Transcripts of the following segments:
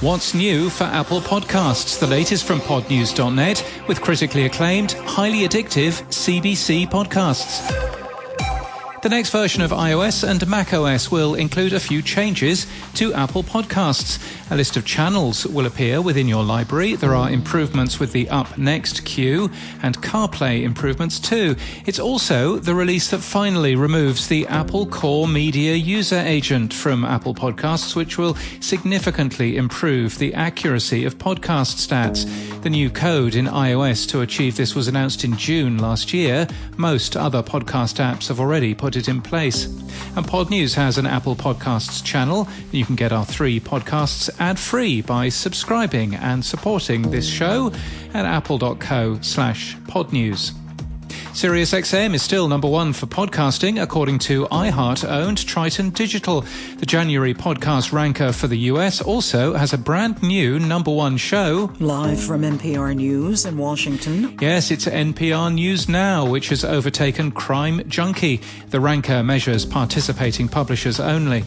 What's new for Apple Podcasts? The latest from podnews.net with critically acclaimed, highly addictive CBC podcasts. The next version of iOS and macOS will include a few changes to Apple Podcasts. A list of channels will appear within your library. There are improvements with the Up Next queue and CarPlay improvements too. It's also the release that finally removes the AppleCoreMedia User Agent from Apple Podcasts, which will significantly improve the accuracy of podcast stats. The new code in iOS to achieve this was announced in June last year. Most other podcast apps have already put it in place. And Podnews has an Apple Podcasts channel. You can get our three podcasts ad free by subscribing and supporting this show at apple.co slash podnews. SiriusXM is still number one for podcasting, according to iHeart owned Triton Digital. The January podcast ranker for the US also has a brand new number one show. Live from NPR News in Washington. Yes, it's NPR News Now, which has overtaken Crime Junkie. The ranker measures participating publishers only.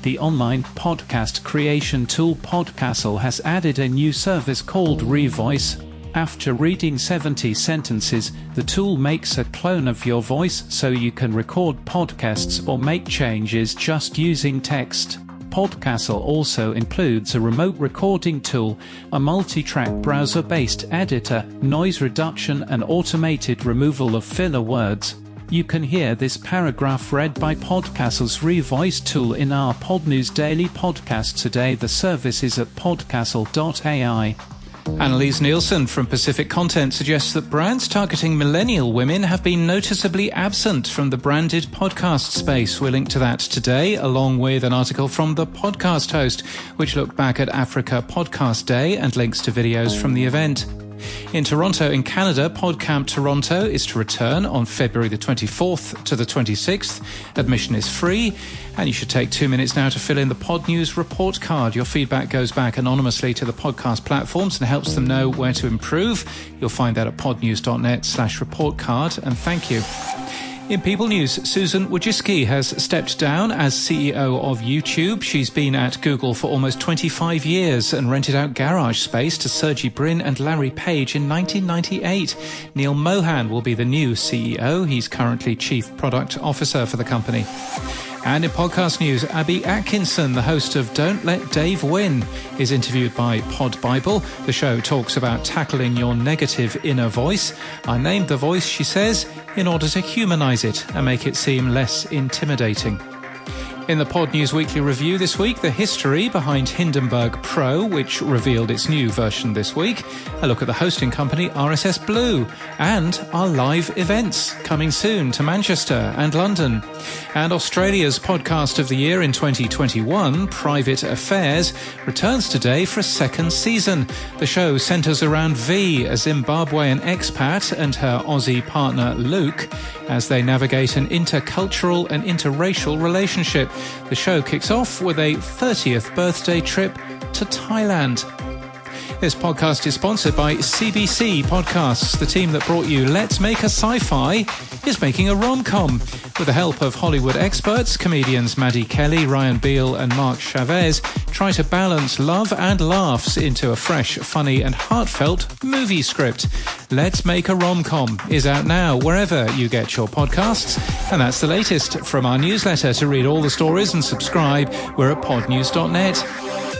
The online podcast creation tool Podcastle has added a new service called Revoice. After reading 70 sentences, the tool makes a clone of your voice so you can record podcasts or make changes just using text. Podcastle also includes a remote recording tool, a multi-track browser-based editor, noise reduction and automated removal of filler words. You can hear this paragraph read by Podcastle's Revoice tool in our Podnews Daily podcast today. The service is at podcastle.ai. Annalise Nielsen from Pacific Content suggests that brands targeting millennial women have been noticeably absent from the branded podcast space. We'll link to that today, along with an article from The Podcast Host, which looked back at Africa Podcast Day and links to videos from the event. In Toronto, in Canada, PodCamp Toronto is to return on February the 24th to the 26th. Admission is free, and you should take two minutes now to fill in the Podnews report card. Your feedback goes back anonymously to the podcast platforms and helps them know where to improve. You'll find that at podnews.net slash report card, and thank you. In People News, Susan Wojcicki has stepped down as CEO of YouTube. She's been at Google for almost 25 years and rented out garage space to Sergey Brin and Larry Page in 1998. Neal Mohan will be the new CEO. He's currently Chief Product Officer for the company. And in podcast news, Abby Atkinson, the host of Don't Let Dave Win, is interviewed by Pod Bible. The show talks about tackling your negative inner voice. I named the voice, she says, in order to humanize it and make it seem less intimidating. In the Podnews Weekly Review this week, the history behind Hindenburg Pro, which revealed its new version this week, a look at the hosting company RSS Blue, and our live events coming soon to Manchester and London. And Australia's podcast of the year in 2021, Private Affairs, returns today for a second season. The show centers around V, a Zimbabwean expat, and her Aussie partner Luke as they navigate an intercultural and interracial relationship. The show kicks off with a 30th birthday trip to Thailand. This podcast is sponsored by CBC Podcasts. The team that brought you Let's Make a Sci-Fi is making a rom-com. With the help of Hollywood experts, comedians Maddie Kelly, Ryan Beil and Mark Chavez try to balance love and laughs into a fresh, funny and heartfelt movie script. Let's Make a Rom-Com is out now wherever you get your podcasts. And that's the latest from our newsletter. To read all the stories and subscribe, we're at podnews.net.